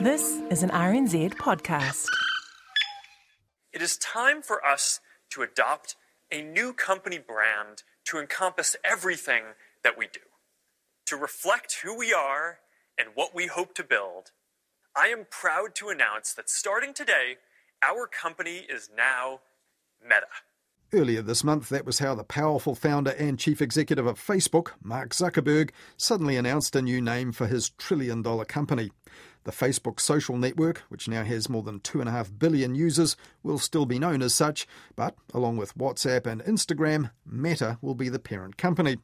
This is an RNZ podcast. It is time for us to adopt a new company brand to encompass everything that we do. To reflect who we are and what we hope to build, I am proud to announce that starting today, our company is now Meta. Earlier this month, that was how the powerful founder and chief executive of Facebook, Mark Zuckerberg, suddenly announced a new name for his trillion dollar company. The Facebook social network, which now has more than 2.5 billion users, will still be known as such, but along with WhatsApp and Instagram, Meta will be the parent company.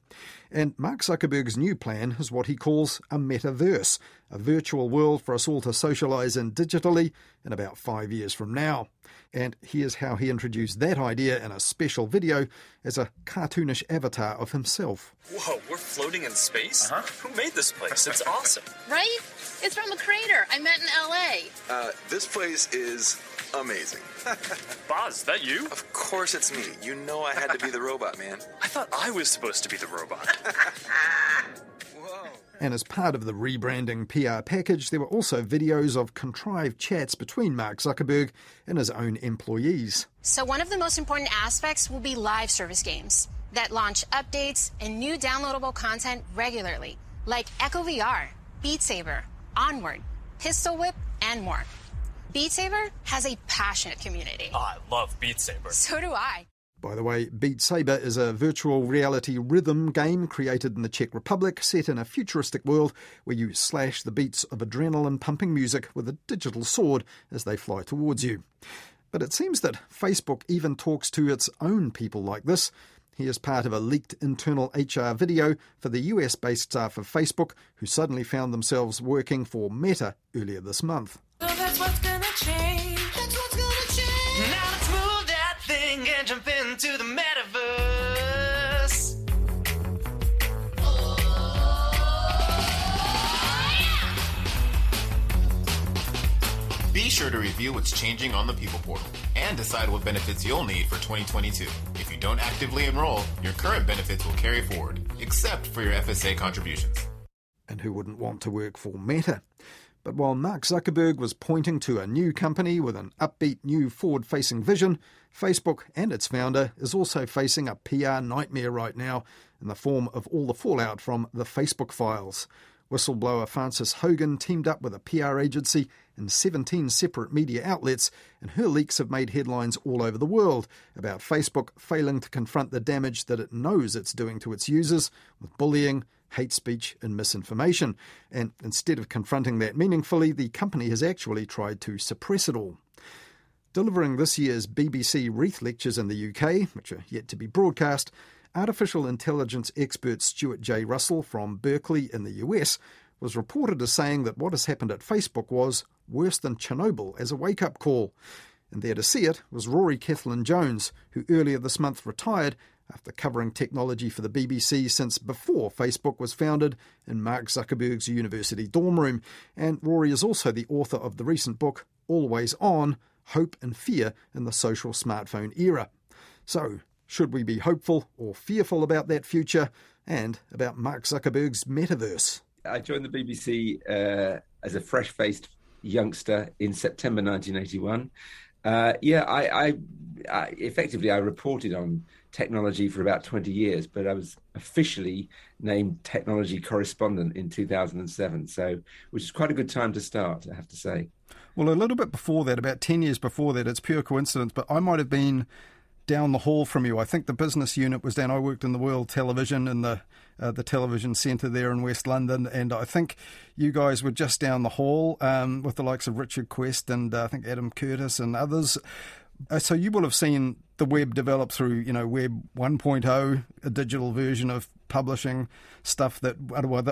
And Mark Zuckerberg's new plan is what he calls a metaverse, a virtual world for us all to socialise in digitally in about five years from now. And here's how he introduced that idea in a special video as a cartoonish avatar of himself. Whoa, we're floating in space? Uh-huh. Who made this place? It's awesome. Right? It's from a crater I met in LA. Uh, this place is amazing. Boz, is that you? Of course it's me. You know I had to be the robot, man. I thought I was supposed to be the robot. Whoa. And as part of the rebranding PR package, there were also videos of contrived chats between Mark Zuckerberg and his own employees. So, one of the most important aspects will be live service games that launch updates and new downloadable content regularly, like Echo VR, Beat Saber, Onward, Pistol Whip, and more. Beat Saber has a passionate community. Oh, I love Beat Saber. So do I. By the way, Beat Saber is a virtual reality rhythm game created in the Czech Republic, set in a futuristic world where you slash the beats of adrenaline pumping music with a digital sword as they fly towards you. But it seems that Facebook even talks to its own people like this. Here's part of a leaked internal HR video for the US based staff of Facebook who suddenly found themselves working for Meta earlier this month. So sure to review what's changing on the People Portal and decide what benefits you'll need for 2022. If you don't actively enroll, your current benefits will carry forward, except for your FSA contributions. And who wouldn't want to work for Meta? But while Mark Zuckerberg was pointing to a new company with an upbeat new forward facing vision, Facebook and its founder is also facing a PR nightmare right now in the form of all the fallout from the Facebook files. Whistleblower Frances Haugen teamed up with a PR agency and 17 separate media outlets, and her leaks have made headlines all over the world about Facebook failing to confront the damage that it knows it's doing to its users with bullying, hate speech, and misinformation. And instead of confronting that meaningfully, the company has actually tried to suppress it all. Delivering this year's BBC Reith Lectures in the UK, which are yet to be broadcast, artificial intelligence expert Stuart J. Russell from Berkeley in the US was reported as saying that what has happened at Facebook was worse than Chernobyl as a wake up call. And there to see it was Rory Cellan Jones, who earlier this month retired after covering technology for the BBC since before Facebook was founded in Mark Zuckerberg's university dorm room. And Rory is also the author of the recent book, Always On Hope and Fear in the Social Smartphone Era. So, should we be hopeful or fearful about that future and about Mark Zuckerberg's metaverse? I joined the BBC uh, as a fresh faced youngster in September 1981. Uh, yeah, I, I, I, effectively I reported on technology for about 20 years, but I was officially named technology correspondent in 2007. So, which is quite a good time to start, I have to say. Well, a little bit before that, about 10 years before that, it's pure coincidence, but I might have been down the hall from you. I think the business unit was down. I worked in the World Television in the uh, the television centre there in West London, and I think you guys were just down the hall um, with the likes of Richard Quest and uh, I think Adam Curtis and others. Uh, so you will have seen the web developed through, you know, Web 1.0, a digital version of publishing stuff that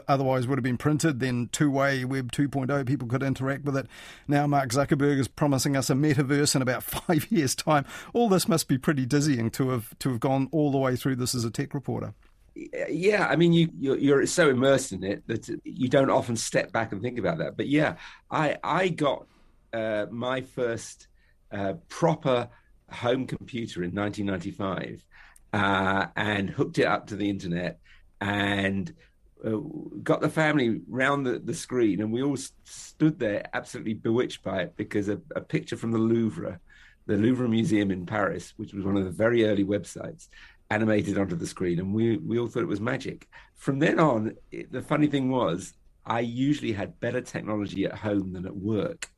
otherwise would have been printed. Then two-way Web 2.0, people could interact with it. Now Mark Zuckerberg is promising us a metaverse in about five years' time. All this must be pretty dizzying to have to have gone all the way through this as a tech reporter. Yeah, I mean, you you're, you're so immersed in it that you don't often step back and think about that. But yeah, I I got uh, my first uh, proper home computer in 1995 uh, and hooked it up to the internet and uh, got the family round the, the screen, and we all stood there absolutely bewitched by it because a, a picture from the Louvre, the Louvre Museum in Paris, which was one of the very early websites, animated onto the screen, and we we all thought it was magic. From then on, it, the funny thing was, I usually had better technology at home than at work.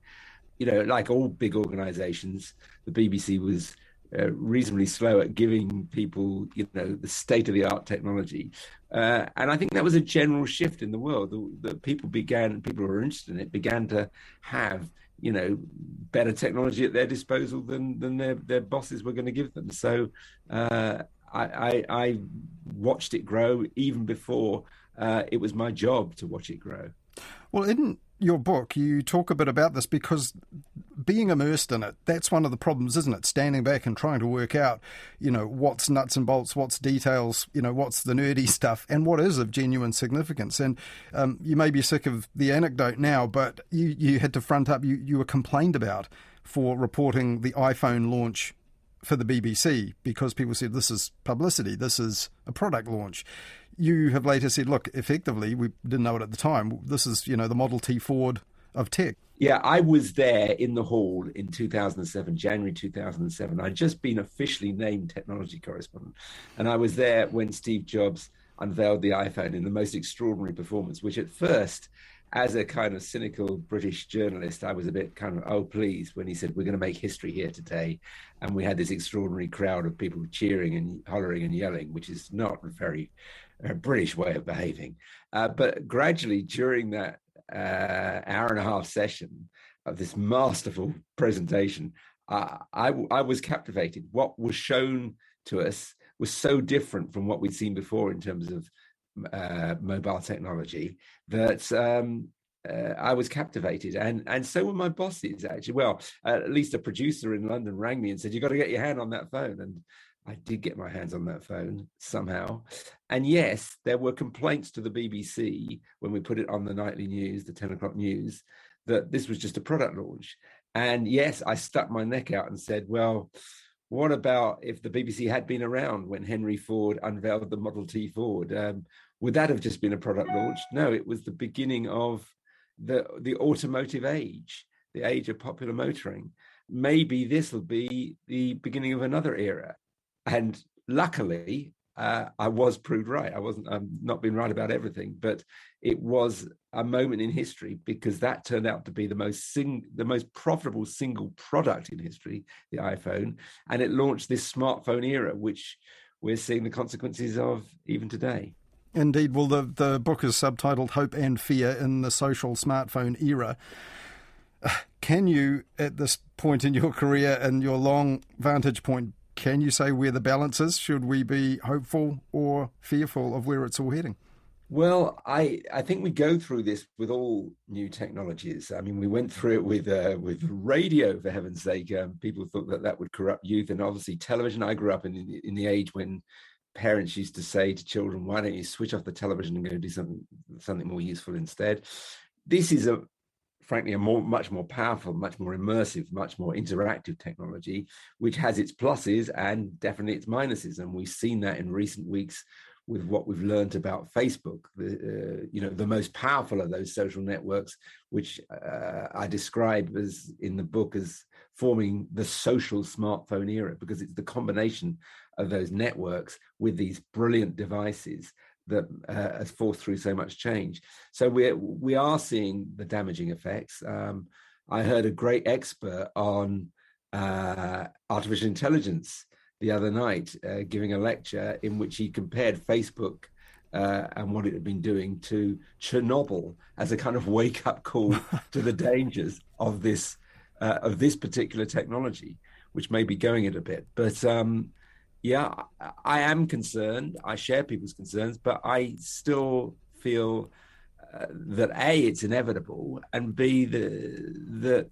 You know, like all big organisations, the BBC was uh, reasonably slow at giving people, you know, the state of the art technology. Uh, and I think that was a general shift in the world. That people began, people who were interested in it, began to have, you know, better technology at their disposal than than their their bosses were going to give them. So uh, I, I, I, watched it grow even before uh, it was my job to watch it grow. Well, in your book, you talk a bit about this because being immersed in it, that's one of the problems, isn't it? Standing back and trying to work out, you know, what's nuts and bolts, what's details, you know, what's the nerdy stuff, and what is of genuine significance. And um, you may be sick of the anecdote now, but you, you had to front up, you, you were complained about for reporting the iPhone launch for the BBC because people said this is publicity, this is a product launch you have later said, look, effectively, we didn't know it at the time. This is, you know, the Model T Ford of tech. Yeah, I was there in the hall in 2007, January 2007. I'd just been officially named technology correspondent. And I was there when Steve Jobs unveiled the iPhone in the most extraordinary performance, which at first, as a kind of cynical British journalist, I was a bit kind of, oh, please, when he said, we're going to make history here today. And we had this extraordinary crowd of people cheering and hollering and yelling, which is not a very a British way of behaving. Uh, but gradually, during that uh, hour and a half session of this masterful presentation, uh, I, I was captivated. What was shown to us was so different from what we'd seen before in terms of uh, mobile technology that um, uh, I was captivated, and and so were my bosses. Actually, well, at least a producer in London rang me and said, "You got to get your hand on that phone." And I did get my hands on that phone somehow. And yes, there were complaints to the BBC when we put it on the nightly news, the 10 o'clock news, that this was just a product launch. And yes, I stuck my neck out and said, well, what about if the BBC had been around when Henry Ford unveiled the Model T Ford? Um, would that have just been a product launch? No, it was the beginning of the the automotive age, the age of popular motoring. Maybe this will be the beginning of another era. And luckily, uh, I was proved right. I wasn't. I'm not been right about everything, but it was a moment in history because that turned out to be the most sing, the most profitable single product in history, the iPhone, and it launched this smartphone era, which we're seeing the consequences of even today. Indeed. Well, the the book is subtitled "Hope and Fear in the Social Smartphone Era." Can you, at this point in your career and your long vantage point, can you say where the balance is? Should we be hopeful or fearful of where it's all heading? Well, I, I think we go through this with all new technologies. I mean, we went through it with uh, with radio, for heaven's sake. Um, people thought that that would corrupt youth, and obviously television. I grew up in in the age when parents used to say to children, "Why don't you switch off the television and go do something something more useful instead?" This is a frankly, a more, much more powerful, much more immersive, much more interactive technology, which has its pluses and definitely its minuses. And we've seen that in recent weeks with what we've learned about Facebook, the uh, you know the most powerful of those social networks, which uh, I describe as in the book as forming the social smartphone era, because it's the combination of those networks with these brilliant devices that uh, has forced through so much change. So we we are seeing the damaging effects. Um, I heard a great expert on uh, artificial intelligence the other night uh, giving a lecture in which he compared Facebook uh, and what it had been doing to Chernobyl as a kind of wake up call to the dangers of this uh, of this particular technology, which may be going it a bit. But um, yeah, I am concerned. I share people's concerns, but I still feel uh, that a it's inevitable, and b that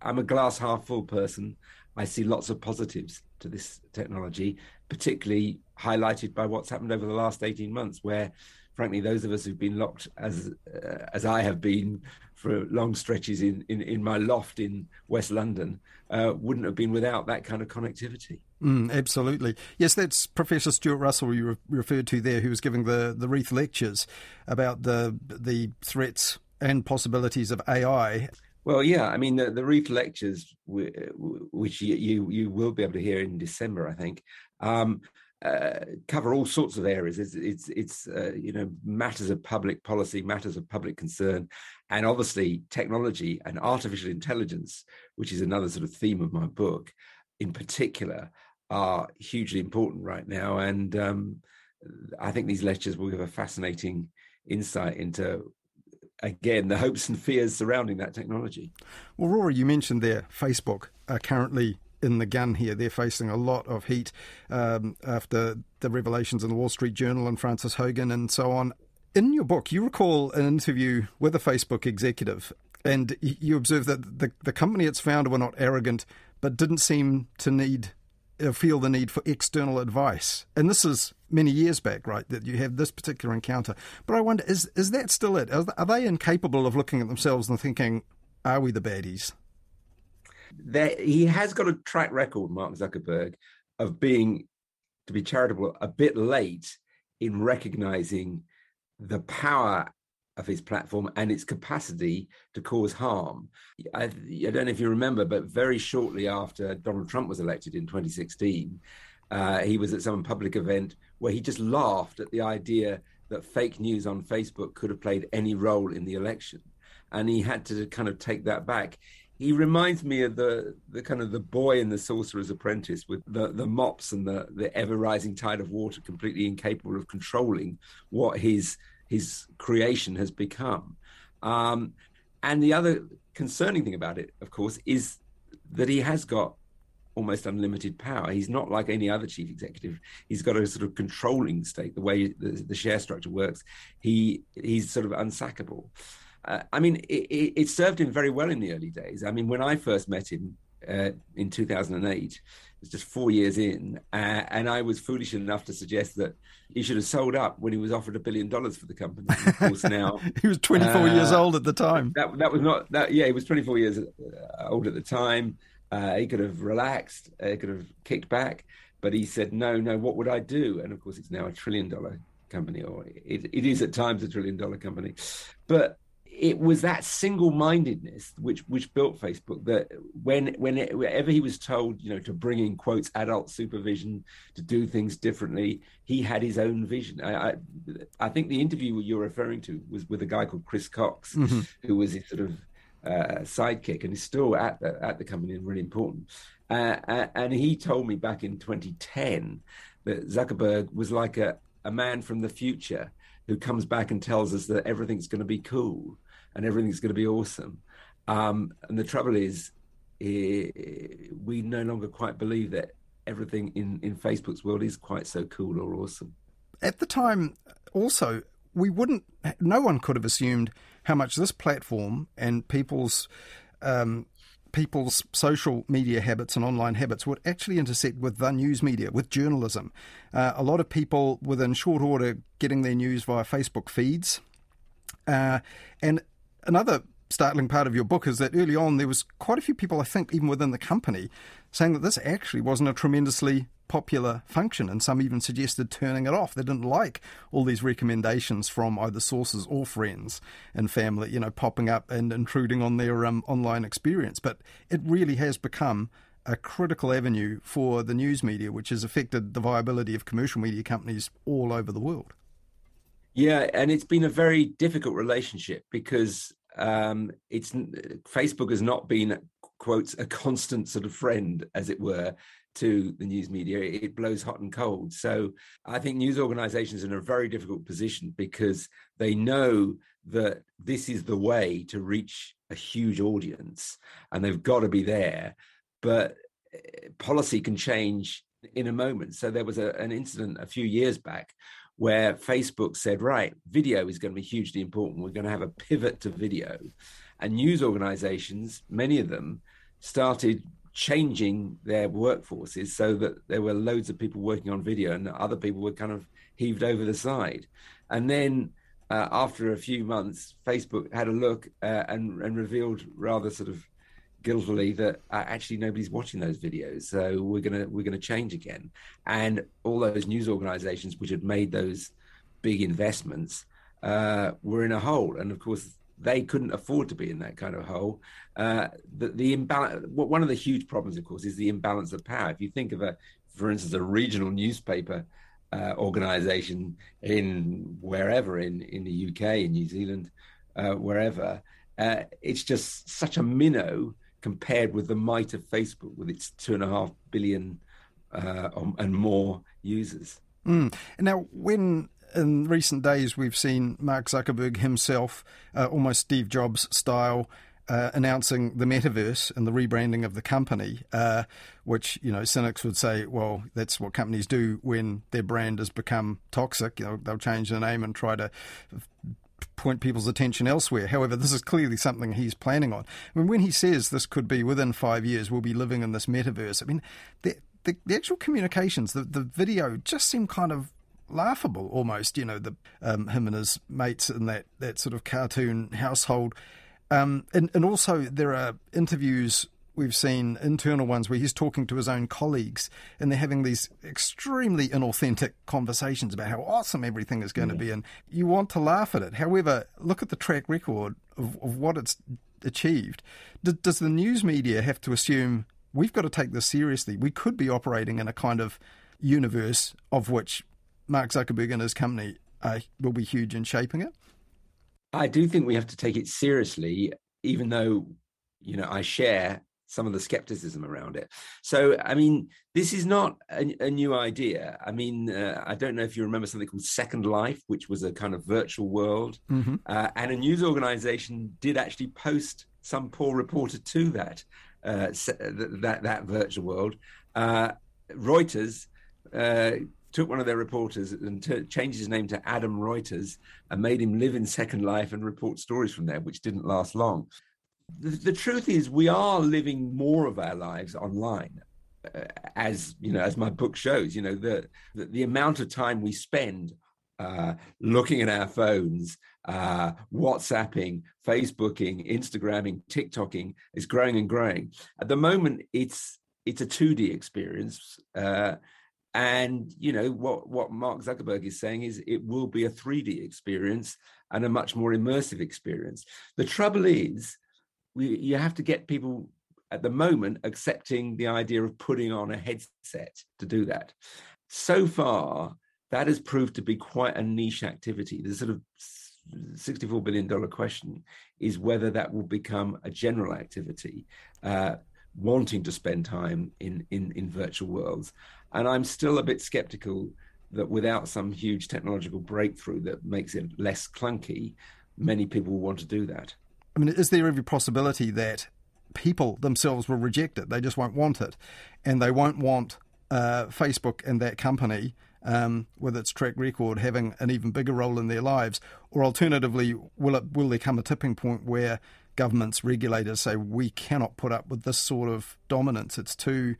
I'm a glass half full person. I see lots of positives to this technology, particularly highlighted by what's happened over the last 18 months, where, frankly, those of us who've been locked as uh, as I have been for long stretches in, in, in my loft in West London uh, wouldn't have been without that kind of connectivity. Mm, absolutely. Yes, that's Professor Stuart Russell you re- referred to there, who was giving the, the Reith lectures about the the threats and possibilities of AI. Well, yeah, I mean the, the Reith lectures, which you, you, you will be able to hear in December, I think, um, uh, cover all sorts of areas. It's it's, it's uh, you know matters of public policy, matters of public concern, and obviously technology and artificial intelligence, which is another sort of theme of my book, in particular, are hugely important right now. And um, I think these lectures will give a fascinating insight into again the hopes and fears surrounding that technology. Well, Rory, you mentioned there Facebook are currently in the gun here. They're facing a lot of heat um, after the revelations in the Wall Street Journal and Frances Haugen and so on. In your book, you recall an interview with a Facebook executive, and you observe that the, the company its founder were not arrogant, but didn't seem to need uh, Uh, feel the need for external advice. And this is many years back, right? That you have this particular encounter. But I wonder, is is that still it? Are they incapable of looking at themselves and thinking, "Are we the baddies?" there, he has got a track record, Mark Zuckerberg, of being, to be charitable, a bit late in recognizing the power of his platform and its capacity to cause harm. I, I, don't know if you remember, but very shortly after Donald Trump was elected in 2016, uh, he was at some public event where he just laughed at the idea that fake news on Facebook could have played any role in the election. And he had to kind of take that back he reminds me of the the kind of the boy in the sorcerer's apprentice with the the mops and the the ever rising tide of water completely incapable of controlling what his his creation has become. Um, and the other concerning thing about it of course is that he has got almost unlimited power. He's not like any other chief executive. He's got a sort of controlling stake the way the, the share structure works. He he's sort of unsackable. Uh, I mean, it, it, served him very well in the early days. I mean, when I first met him uh, in 2008, it was just four years in, uh, and I was foolish enough to suggest that he should have sold up when he was offered a billion dollars for the company. of course, now he was 24 years uh, old at the time. That that was not that. Yeah, he was 24 years uh, old at the time. Uh, he could have relaxed. he could have kicked back, but he said, "No, no. What would I do?" And of course, it's now a trillion dollar company, or it, it is at times a trillion dollar company, but it was that single-mindedness which which built Facebook. That when when it, whenever he was told, you know, to bring in quotes adult supervision to do things differently, he had his own vision. I I, I think the interview you're referring to was with a guy called Chris Cox, mm-hmm. who was his sort of uh, sidekick and is still at the at the company and really important. Uh, and he told me back in 2010 that Zuckerberg was like a a man from the future who comes back and tells us that everything's going to be cool and everything's going to be awesome. Um, and the trouble is, eh, we no longer quite believe that everything in, in Facebook's world is quite so cool or awesome. At the time, also, we wouldn't, no one could have assumed how much this platform and people's um, people's social media habits and online habits would actually intersect with the news media, with journalism. Uh, a lot of people within short order getting their news via Facebook feeds. Uh, and another startling part of your book is that early on there was quite a few people, I think, even within the company, saying that this actually wasn't a tremendously popular function, and some even suggested turning it off. They didn't like all these recommendations from either sources or friends and family, you know, popping up and intruding on their um, online experience. But it really has become a critical avenue for the news media, which has affected the viability of commercial media companies all over the world. Yeah, and it's been a very difficult relationship because um, it's Facebook has not been quotes a constant sort of friend, as it were, to the news media. It blows hot and cold. So I think news organizations are in a very difficult position because they know that this is the way to reach a huge audience and they've got to be there. But eh, policy can change in a moment. So there was a, an incident a few years back where Facebook said, right, video is going to be hugely important. We're going to have a pivot to video. And news organizations, many of them, started changing their workforces so that there were loads of people working on video and other people were kind of heaved over the side. And then uh, after a few months, Facebook had a look uh, and, and revealed rather sort of guiltily that uh, actually nobody's watching those videos so we're gonna we're gonna change again. And all those news organizations which had made those big investments uh, were in a hole. And of course they couldn't afford to be in that kind of hole. Uh, the, the imbalance one of the huge problems of course is the imbalance of power. If you think of a for instance a regional newspaper uh, organization in wherever in in the UK in New Zealand uh, wherever uh, it's just such a minnow compared with the might of Facebook with its two and a half billion uh, and more users. Mm. Now, when in recent days we've seen Mark Zuckerberg himself, uh, almost Steve Jobs style, uh, announcing the metaverse and the rebranding of the company, uh, which you know cynics would say, well, that's what companies do when their brand has become toxic. You know, they'll change the name and try to point people's attention elsewhere. However, this is clearly something he's planning on. I mean, when he says this could be within five years, we'll be living in this metaverse. I mean, the the, the actual communications, the the video, just seem kind of laughable almost. You know, the um, him and his mates in that that sort of cartoon household. Um, and, and also there are interviews we've seen internal ones where he's talking to his own colleagues and they're having these extremely inauthentic conversations about how awesome everything is going yeah. to be. And you want to laugh at it. However, look at the track record of, of what it's achieved. D- does the news media have to assume we've got to take this seriously? We could be operating in a kind of universe of which Mark Zuckerberg and his company uh, will be huge in shaping it. I do think we have to take it seriously, even though you know I share some of the skepticism around it. So, I mean, this is not a, a new idea. I mean, uh, I don't know if you remember something called Second Life, which was a kind of virtual world, mm-hmm. uh, and a news organization did actually post some poor reporter to that uh, that that virtual world. Uh, Reuters. Uh, took one of their reporters and t- changed his name to Adam Reuters and made him live in Second Life and report stories from there, which didn't last long the, the truth is we are living more of our lives online uh, as you know as my book shows you know the the, the amount of time we spend uh, looking at our phones, uh, WhatsApping, Facebooking, Instagramming, TikToking is growing and growing. At the moment, it's it's a 2D experience, uh, and you know what what Mark Zuckerberg is saying is it will be a 3D experience and a much more immersive experience. The trouble is we, you have to get people at the moment accepting the idea of putting on a headset to do that. So far, that has proved to be quite a niche activity. The sort of $64 billion question is whether that will become a general activity, uh, wanting to spend time in, in, in virtual worlds. And I'm still a bit skeptical that without some huge technological breakthrough that makes it less clunky, many people will want to do that. I mean, is there every possibility that people themselves will reject it? They just won't want it, and they won't want uh, Facebook and that company um, with its track record having an even bigger role in their lives? Or alternatively, will it will there come a tipping point where governments, regulators say we cannot put up with this sort of dominance? It's too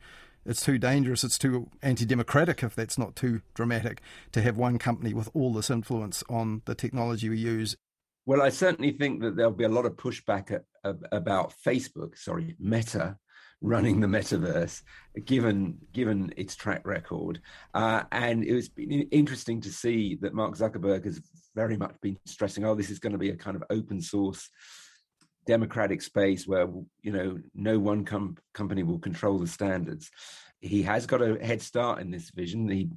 it's too dangerous. It's too anti-democratic if that's not too dramatic to have one company with all this influence on the technology we use well, I certainly think that there'll be a lot of pushback at, about Facebook, sorry, Meta, running the metaverse, given given its track record. Uh, and it was been interesting to see that Mark Zuckerberg has very much been stressing, oh, this is going to be a kind of open source democratic space where you know no one com- company will control the standards. He has got a head start in this vision. He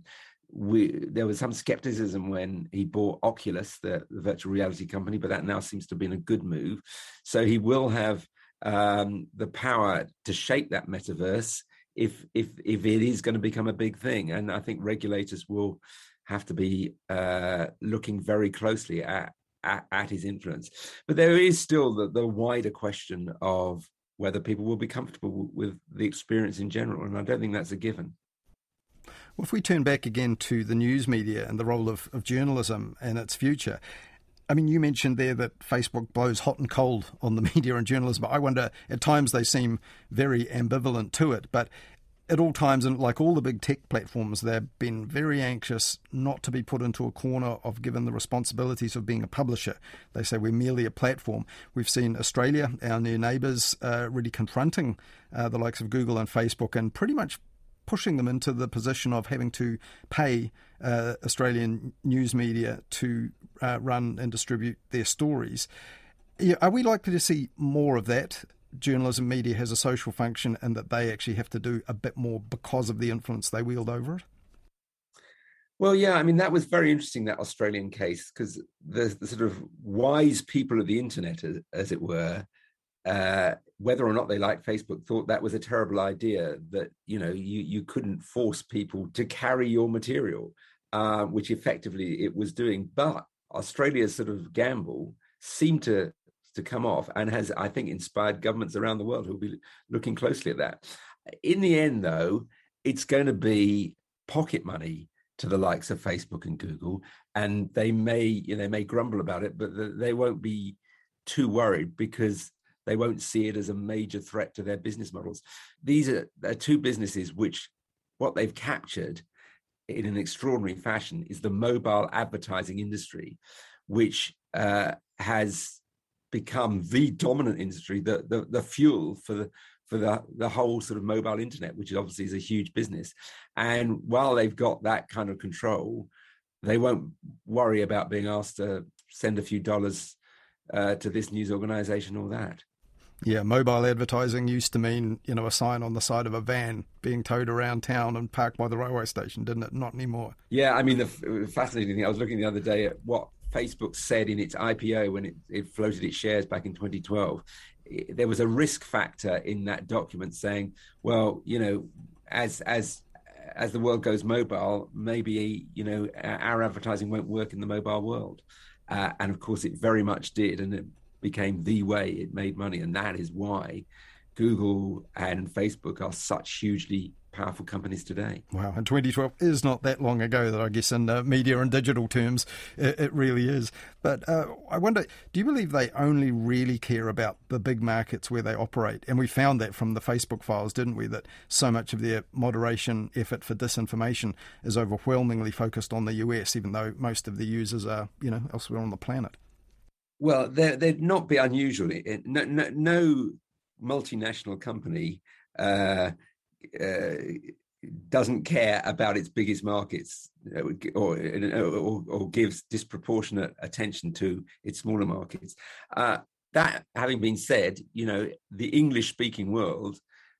we there was some skepticism when he bought Oculus, the, the, virtual reality company, but that now seems to have been a good move. So he will have um, the power to shape that metaverse if if if it is going to become a big thing. And I think regulators will have to be uh, looking very closely at, at, at his influence. But there is still the, the wider question of whether people will be comfortable with the experience in general, and I don't think that's a given. Well, if we turn back again to the news media and the role of, of journalism and its future, I mean, you mentioned there that Facebook blows hot and cold on the media and journalism. I wonder, at times they seem very ambivalent to it, but at all times, and like all the big tech platforms, they've been very anxious not to be put into a corner of given the responsibilities of being a publisher. They say we're merely a platform. We've seen Australia, our near neighbours, uh, really confronting uh, the likes of Google and Facebook and pretty much pushing them into the position of having to pay uh, Australian news media to uh, run and distribute their stories. Are we likely to see more of that? Journalism media has a social function and that they actually have to do a bit more because of the influence they wield over it? Well, yeah, I mean, that was very interesting, that Australian case, because the, the, sort of wise people of the internet, as, as it were, uh, whether or not they liked Facebook, thought that was a terrible idea. That you know you you couldn't force people to carry your material, uh, which effectively it was doing. But Australia's sort of gamble seemed to to come off, and has I think inspired governments around the world who will be looking closely at that. In the end, though, it's going to be pocket money to the likes of Facebook and Google, and they may you know they may grumble about it, but they won't be too worried because they won't see it as a major threat to their business models. These are, are two businesses which what they've captured in an extraordinary fashion is the mobile advertising industry, which uh, has become the dominant industry, the, the, the fuel for the for the, the whole sort of mobile internet, which obviously is a huge business. And while they've got that kind of control, they won't worry about being asked to send a few dollars uh, to this news organization or that. Yeah, mobile advertising used to mean, you know, a sign on the side of a van being towed around town and parked by the railway station, didn't it? Not anymore. Yeah, I mean, the fascinating thing, I was looking the other day at what Facebook said in its IPO when it, it floated its shares back in 2012. There was a risk factor in that document saying, well, you know, as as as the world goes mobile, maybe you know our advertising won't work in the mobile world, uh, and of course it very much did, and it became the way it made money. And that is why Google and Facebook are such hugely powerful companies today. Wow, and 2012 is not that long ago that I guess in uh, media and digital terms it, it really is. But uh, I wonder, do you believe they only really care about the big markets where they operate? And we found that from the Facebook files, didn't we? That so much of their moderation effort for disinformation is overwhelmingly focused on the US, even though most of the users are, you know, elsewhere on the planet. Well, they'd not be unusual. No, no, no multinational company uh, uh, doesn't care about its biggest markets uh, or, or, or, gives disproportionate attention to its smaller markets. Uh, that having been said, you know, the English speaking world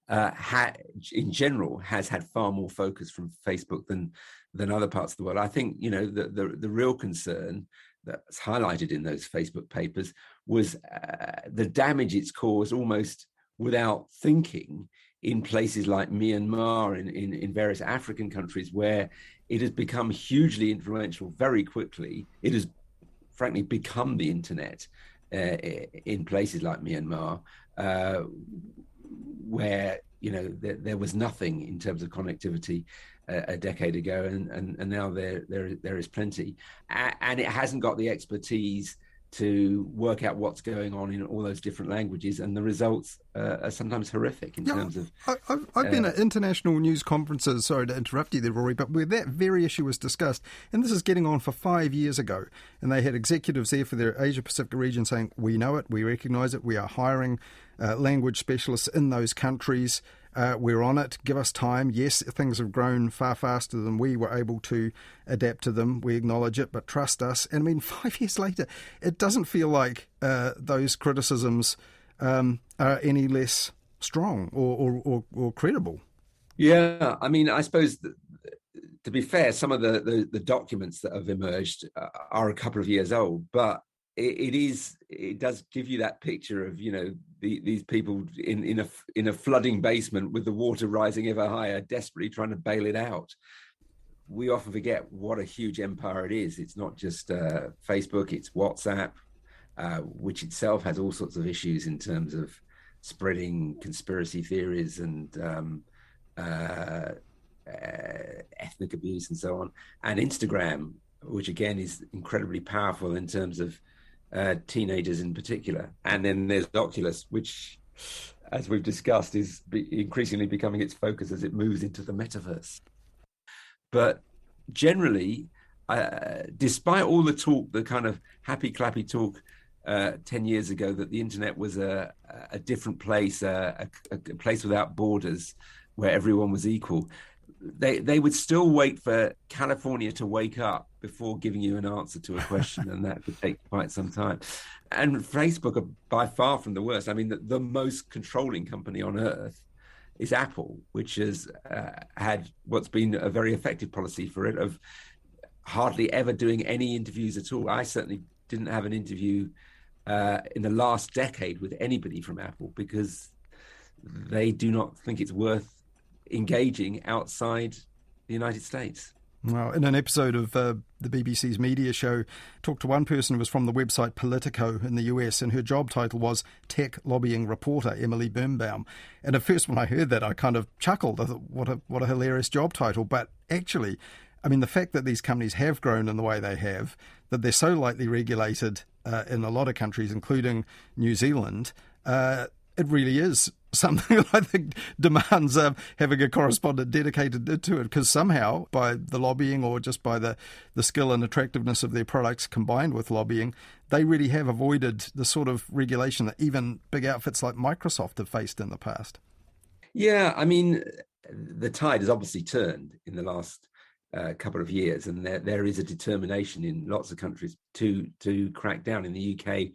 uh, ha- in general has had far more focus from Facebook than than other parts of the world. I think you know the the, the real concern that's highlighted in those Facebook papers was uh, the damage it's caused almost without thinking in places like Myanmar, in, in, in, various African countries, where it has become hugely influential very quickly. It has, frankly, become the internet uh, in places like Myanmar, uh, where you know there, there, was nothing in terms of connectivity a, a decade ago, and, and, and now there there there is plenty, and it hasn't got the expertise to work out what's going on in all those different languages, and the results uh, are sometimes horrific in yeah, terms of. I, have I've uh, been at international news conferences. Sorry to interrupt you there, Rory, but where that very issue was discussed, and this is getting on for five years ago, and they had executives there for their Asia Pacific region saying, "We know it, we recognise it, we are hiring uh, language specialists in those countries." Uh, we're on it. Give us time. Yes, things have grown far faster than we were able to adapt to them. We acknowledge it, but trust us. And I mean, five years later, it doesn't feel like uh, those criticisms um, are any less strong or, or, or, or, credible. Yeah, I mean, I suppose. to be fair, some of the, the, the, documents that have emerged uh, are a couple of years old, but it, it is it does give you that picture of you know the, these people in in a in a flooding basement with the water rising ever higher, desperately trying to bail it out. We often forget what a huge empire it is. It's not just uh, Facebook; it's WhatsApp, uh, which itself has all sorts of issues in terms of spreading conspiracy theories and um, uh, uh ethnic abuse and so on, and Instagram, which again is incredibly powerful in terms of uh, teenagers in particular. And then there's Oculus, which as we've discussed, is increasingly becoming its focus as it moves into the metaverse. But generally, uh, despite all the talk, the kind of happy clappy talk uh, 10 years ago that the internet was a, a different place, a, a, a, place without borders where everyone was equal. They, they would still wait for California to wake up before giving you an answer to a question, and that could take quite some time. And Facebook are by far from the worst. I mean, the, the most controlling company on earth is Apple, which has uh, had what's been a very effective policy for it of hardly ever doing any interviews at all. I certainly didn't have an interview uh, in the last decade with anybody from Apple because they do not think it's worth engaging outside the United States. Well, in an episode of uh, the BBC's media show, talked to one person who was from the website Politico in the US, and her job title was Tech Lobbying Reporter, Emily Birnbaum. And at first, when I heard that, I kind of chuckled. I thought, what a, what a hilarious job title. But actually, I mean, the fact that these companies have grown in the way they have, that they're so lightly regulated uh, in a lot of countries, including New Zealand, uh, it really is something that I think demands uh, having a correspondent dedicated to it because somehow, by the lobbying or just by the, the skill and attractiveness of their products combined with lobbying, they really have avoided the sort of regulation that even big outfits like Microsoft have faced in the past. Yeah, I mean, the tide has obviously turned in the last uh, couple of years, and there, there is a determination in lots of countries to to crack down. In the UK,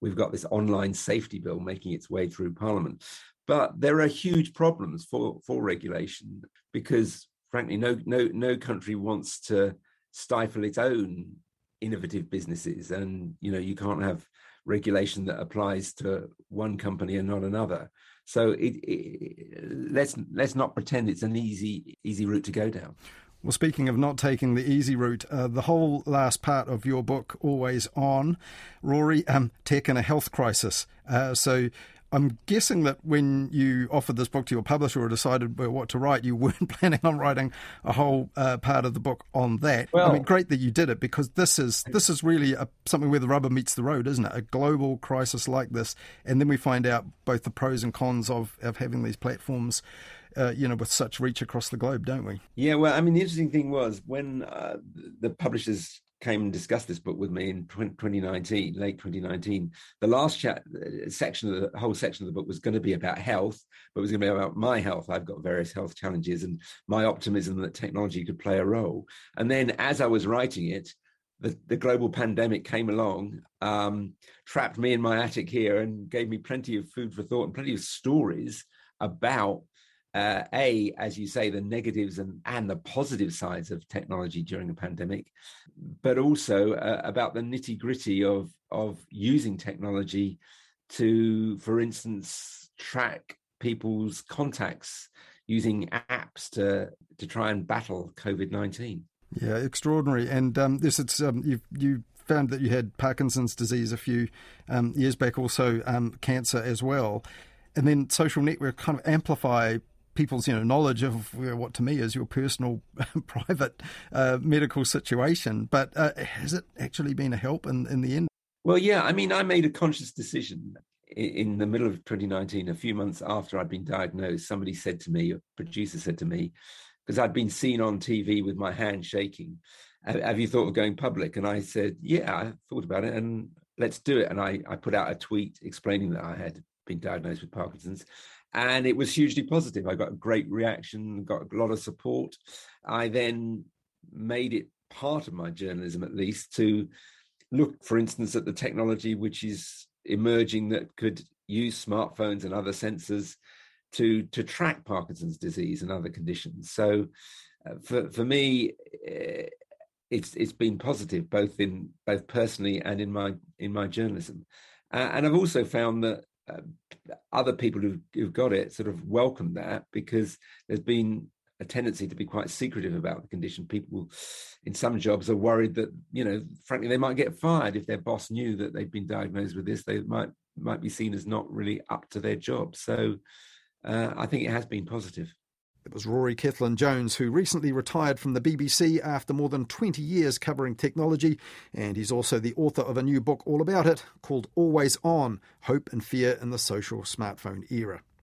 we've got this online safety bill making its way through Parliament. But there are huge problems for, for regulation because, frankly, no, no, no country wants to stifle its own innovative businesses. And, you know, you can't have regulation that applies to one company and not another. So it, it, let's let's not pretend it's an easy easy route to go down. Well, speaking of not taking the easy route, uh, the whole last part of your book, Always On, Rory, um, tech in a health crisis. Uh, so I'm guessing that when you offered this book to your publisher or decided what to write, you weren't planning on writing a whole uh, part of the book on that. Well, I mean, great that you did it because this is this is really a, something where the rubber meets the road, isn't it? A global crisis like this, and then we find out both the pros and cons of of having these platforms. Uh, you know, with such reach across the globe, don't we? Yeah, well, I mean, the interesting thing was when uh, the publishers came and discussed this book with me in 2019, late 2019. The last chat uh, section of the whole section of the book was going to be about health, but it was going to be about my health. I've got various health challenges and my optimism that technology could play a role. And then as I was writing it, the, the global pandemic came along, um, trapped me in my attic here, and gave me plenty of food for thought and plenty of stories about uh, a, as you say, the negatives and, and the positive sides of technology during a pandemic, but also uh, about the nitty gritty of of using technology to, for instance, track people's contacts using apps to to try and battle COVID nineteen. Yeah, extraordinary. And um, this, it's um, you you found that you had Parkinson's disease a few um, years back, also um, cancer as well. And then social network kind of amplify people's you know knowledge of you know, what to me is your personal private uh, medical situation. But uh, has it actually been a help in, in the end? Well, yeah. I mean, I made a conscious decision in the middle of 2019, a few months after I'd been diagnosed. Somebody said to me, a producer said to me, because I'd been seen on TV with my hand shaking. Have you thought of going public? And I said, Yeah, I thought about it, and let's do it. And I, I put out a tweet explaining that I had been diagnosed with Parkinson's and it was hugely positive. I got a great reaction, got a lot of support. I then made it part of my journalism, at least, to look, for instance, at the technology which is emerging that could use smartphones and other sensors to to track Parkinson's disease and other conditions. So, uh, for for me. Uh, it's it's been positive both in both personally and in my in my journalism, uh, and I've also found that other people who've, who've got it sort of welcome that because there's been a tendency to be quite secretive about the condition. People in some jobs are worried that, you know, frankly, they might get fired if their boss knew that they've been diagnosed with this. They might might be seen as not really up to their job. So uh, I think it has been positive. It was Rory Cellan Jones who recently retired from the BBC after more than 20 years covering technology, and he's also the author of a new book all about it called Always On Hope and Fear in the Social Smartphone Era.